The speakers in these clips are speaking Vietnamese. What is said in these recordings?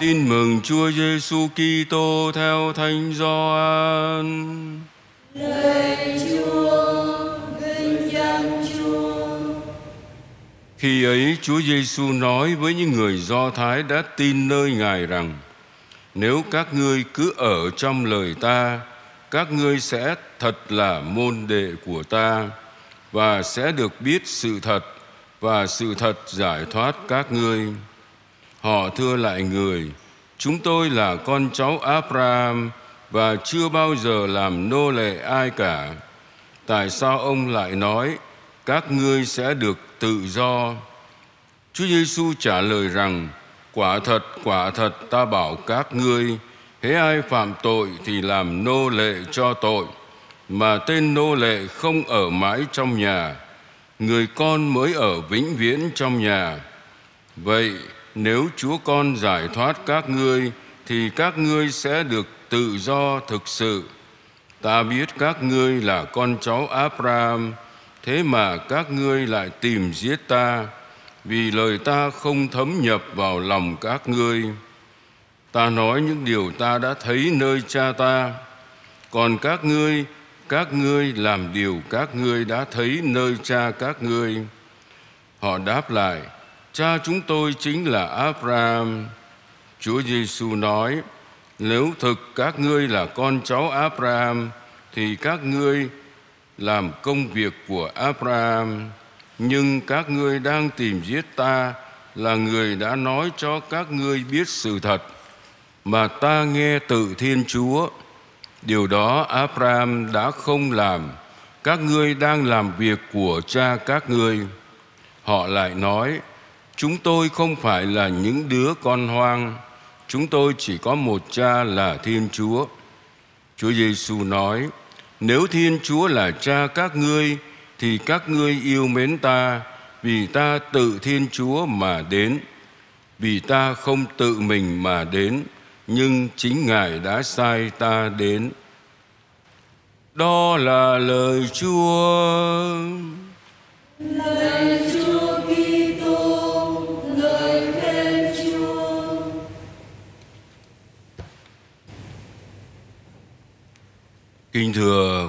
Tin mừng Chúa Giêsu Kitô theo Thánh Gioan. Lạy Chúa, vinh danh Chúa. Khi ấy Chúa Giêsu nói với những người Do Thái đã tin nơi Ngài rằng: Nếu các ngươi cứ ở trong lời ta, các ngươi sẽ thật là môn đệ của ta và sẽ được biết sự thật và sự thật giải thoát các ngươi. Họ thưa lại người, chúng tôi là con cháu Abraham và chưa bao giờ làm nô lệ ai cả. Tại sao ông lại nói các ngươi sẽ được tự do? Chúa Giêsu trả lời rằng: Quả thật, quả thật ta bảo các ngươi, hễ ai phạm tội thì làm nô lệ cho tội, mà tên nô lệ không ở mãi trong nhà, người con mới ở vĩnh viễn trong nhà. Vậy nếu Chúa con giải thoát các ngươi thì các ngươi sẽ được tự do thực sự. Ta biết các ngươi là con cháu Abraham, thế mà các ngươi lại tìm giết ta, vì lời ta không thấm nhập vào lòng các ngươi. Ta nói những điều ta đã thấy nơi cha ta, còn các ngươi, các ngươi làm điều các ngươi đã thấy nơi cha các ngươi. Họ đáp lại, cha chúng tôi chính là Abraham. Chúa Giêsu nói, nếu thực các ngươi là con cháu Abraham thì các ngươi làm công việc của Abraham. Nhưng các ngươi đang tìm giết ta là người đã nói cho các ngươi biết sự thật mà ta nghe từ Thiên Chúa. Điều đó Abraham đã không làm. Các ngươi đang làm việc của cha các ngươi. Họ lại nói chúng tôi không phải là những đứa con hoang chúng tôi chỉ có một cha là Thiên Chúa. Chúa Giêsu nói: Nếu Thiên Chúa là cha các ngươi thì các ngươi yêu mến ta vì ta tự Thiên Chúa mà đến. Vì ta không tự mình mà đến, nhưng chính Ngài đã sai ta đến. Đó là lời Chúa. lời Kính thưa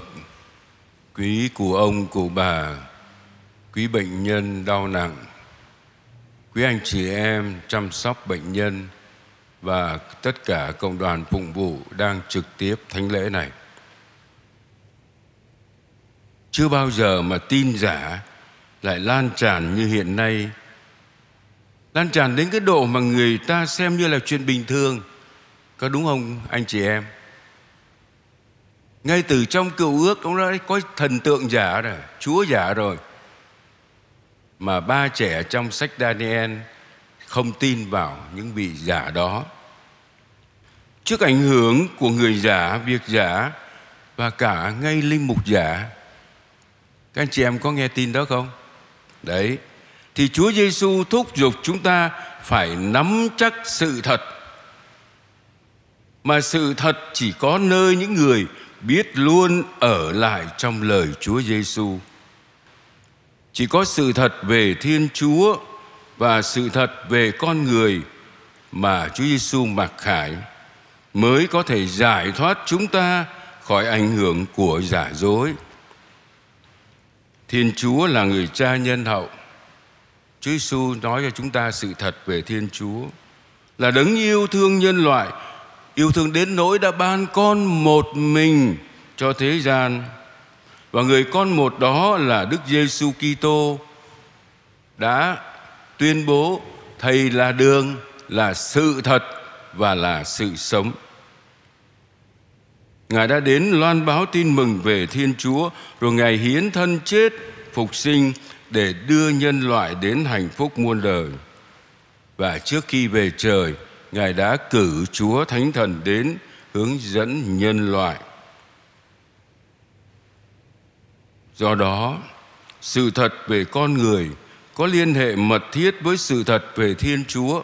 quý cụ ông, cụ bà, quý bệnh nhân đau nặng, quý anh chị em chăm sóc bệnh nhân và tất cả cộng đoàn phụng vụ đang trực tiếp thánh lễ này. Chưa bao giờ mà tin giả lại lan tràn như hiện nay. Lan tràn đến cái độ mà người ta xem như là chuyện bình thường. Có đúng không anh chị em? Ngay từ trong cựu ước ông đã có thần tượng giả rồi, Chúa giả rồi. Mà ba trẻ trong sách Daniel không tin vào những vị giả đó. Trước ảnh hưởng của người giả, việc giả và cả ngay linh mục giả. Các anh chị em có nghe tin đó không? Đấy. Thì Chúa Giêsu thúc giục chúng ta phải nắm chắc sự thật. Mà sự thật chỉ có nơi những người biết luôn ở lại trong lời Chúa Giêsu. Chỉ có sự thật về Thiên Chúa và sự thật về con người mà Chúa Giêsu mặc khải mới có thể giải thoát chúng ta khỏi ảnh hưởng của giả dối. Thiên Chúa là người cha nhân hậu. Chúa Giêsu nói cho chúng ta sự thật về Thiên Chúa là đấng yêu thương nhân loại yêu thương đến nỗi đã ban con một mình cho thế gian và người con một đó là Đức Giêsu Kitô đã tuyên bố thầy là đường là sự thật và là sự sống Ngài đã đến loan báo tin mừng về Thiên Chúa rồi Ngài hiến thân chết phục sinh để đưa nhân loại đến hạnh phúc muôn đời. Và trước khi về trời, Ngài đã cử Chúa Thánh Thần đến hướng dẫn nhân loại. Do đó, sự thật về con người có liên hệ mật thiết với sự thật về Thiên Chúa.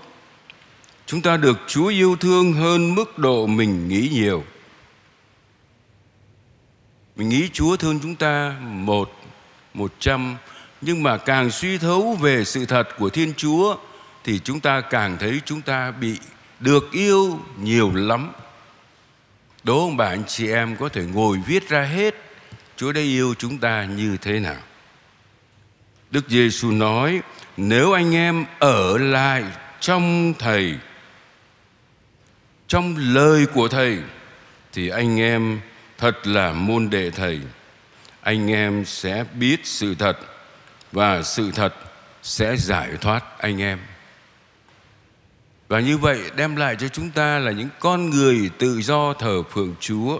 Chúng ta được Chúa yêu thương hơn mức độ mình nghĩ nhiều. Mình nghĩ Chúa thương chúng ta một, một trăm, nhưng mà càng suy thấu về sự thật của Thiên Chúa thì chúng ta càng thấy chúng ta bị được yêu nhiều lắm. Đố ông bà anh chị em có thể ngồi viết ra hết, Chúa đã yêu chúng ta như thế nào? Đức Giêsu nói, nếu anh em ở lại trong thầy, trong lời của thầy, thì anh em thật là môn đệ thầy. Anh em sẽ biết sự thật và sự thật sẽ giải thoát anh em và như vậy đem lại cho chúng ta là những con người tự do thờ phượng Chúa.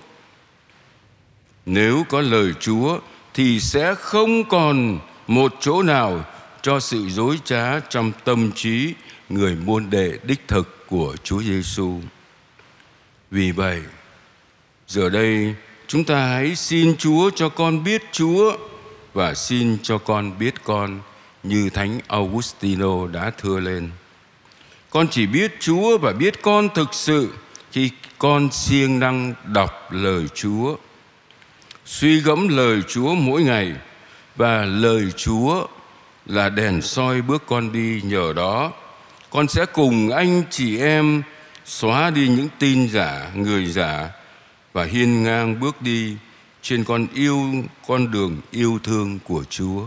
Nếu có lời Chúa thì sẽ không còn một chỗ nào cho sự dối trá trong tâm trí người môn đệ đích thực của Chúa Giêsu. Vì vậy, giờ đây chúng ta hãy xin Chúa cho con biết Chúa và xin cho con biết con như Thánh Augustino đã thưa lên. Con chỉ biết Chúa và biết con thực sự khi con siêng năng đọc lời Chúa. Suy gẫm lời Chúa mỗi ngày, và lời Chúa là đèn soi bước con đi nhờ đó con sẽ cùng anh chị em xóa đi những tin giả, người giả, và hiên ngang bước đi trên con yêu, con đường yêu thương của Chúa.